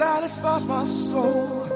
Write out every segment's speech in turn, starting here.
satisfies my soul.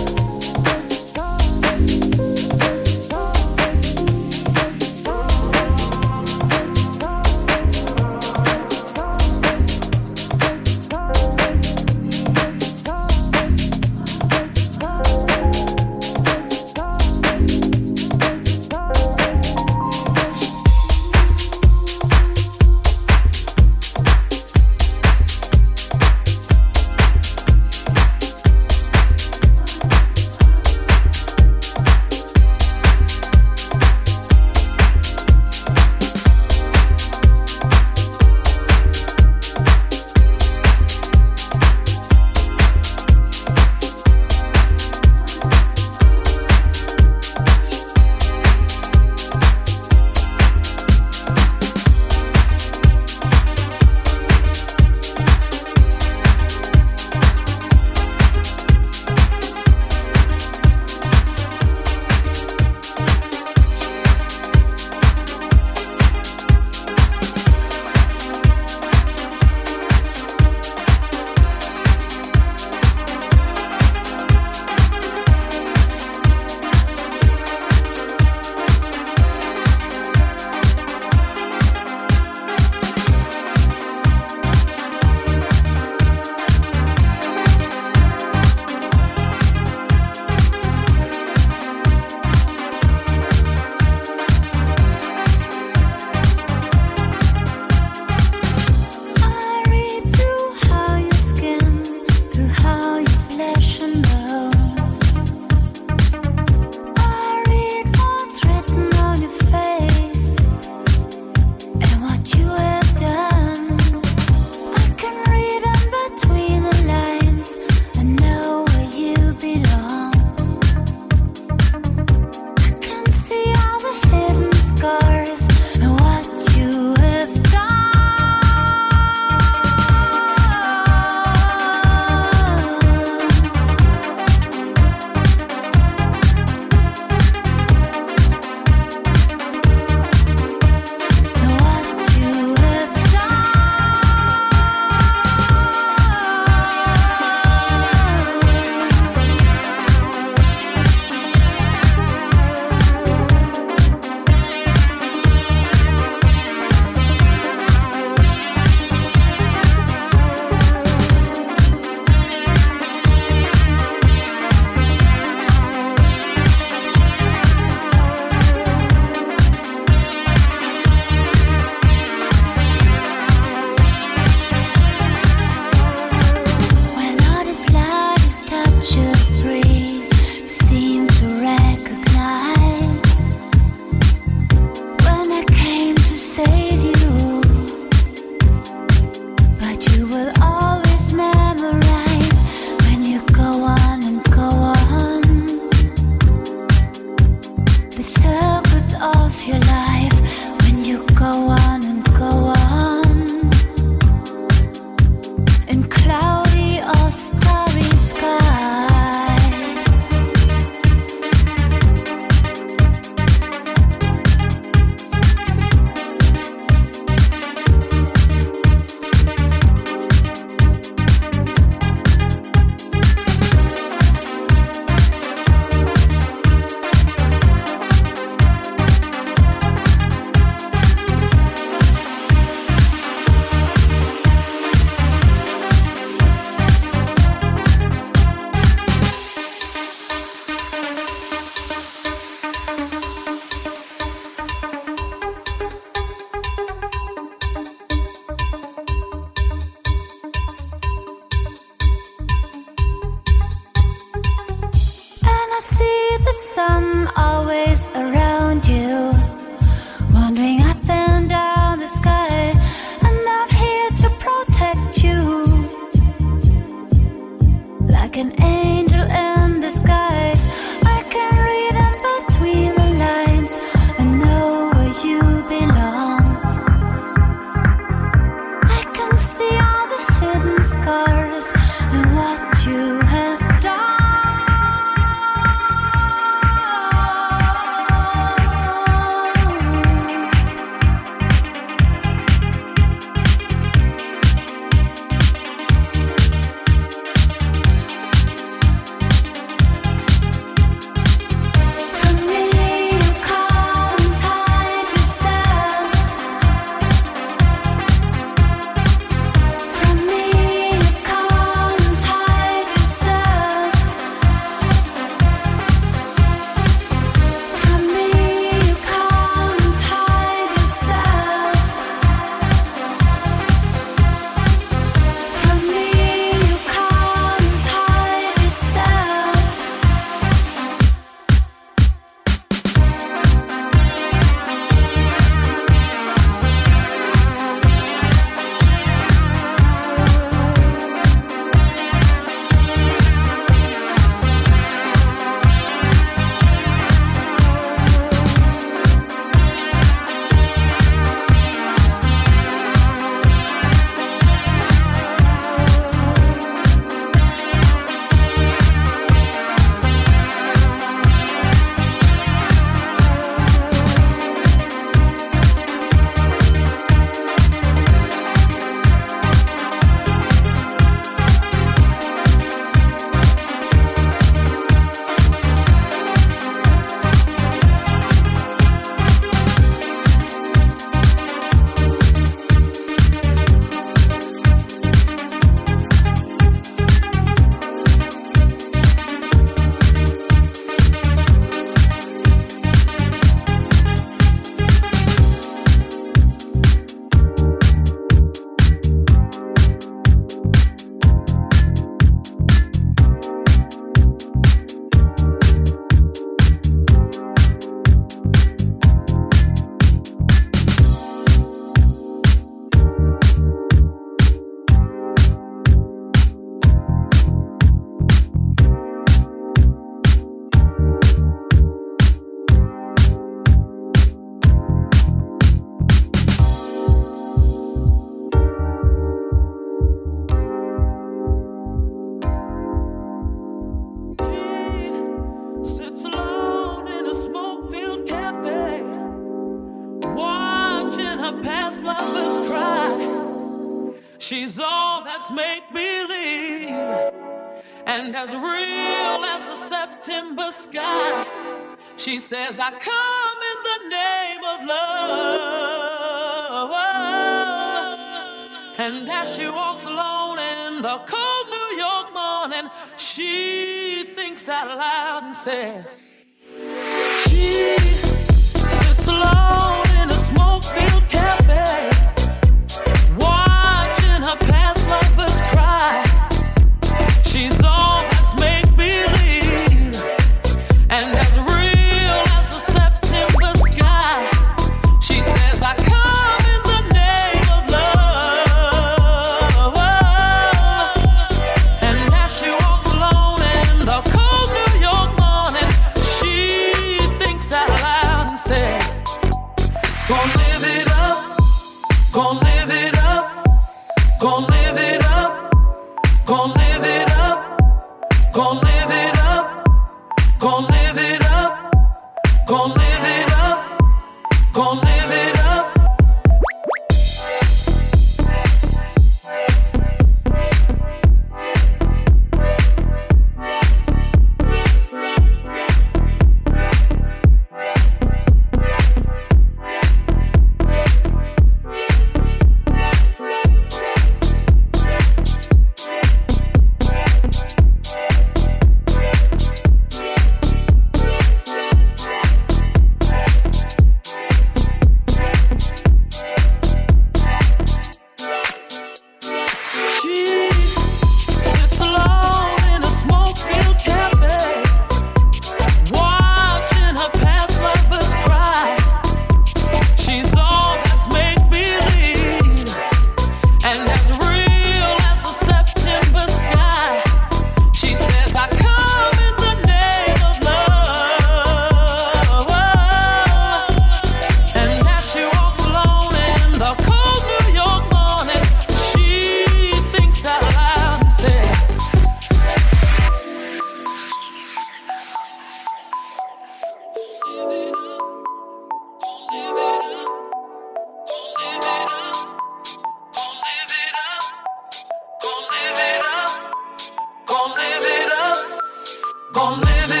gonna live it.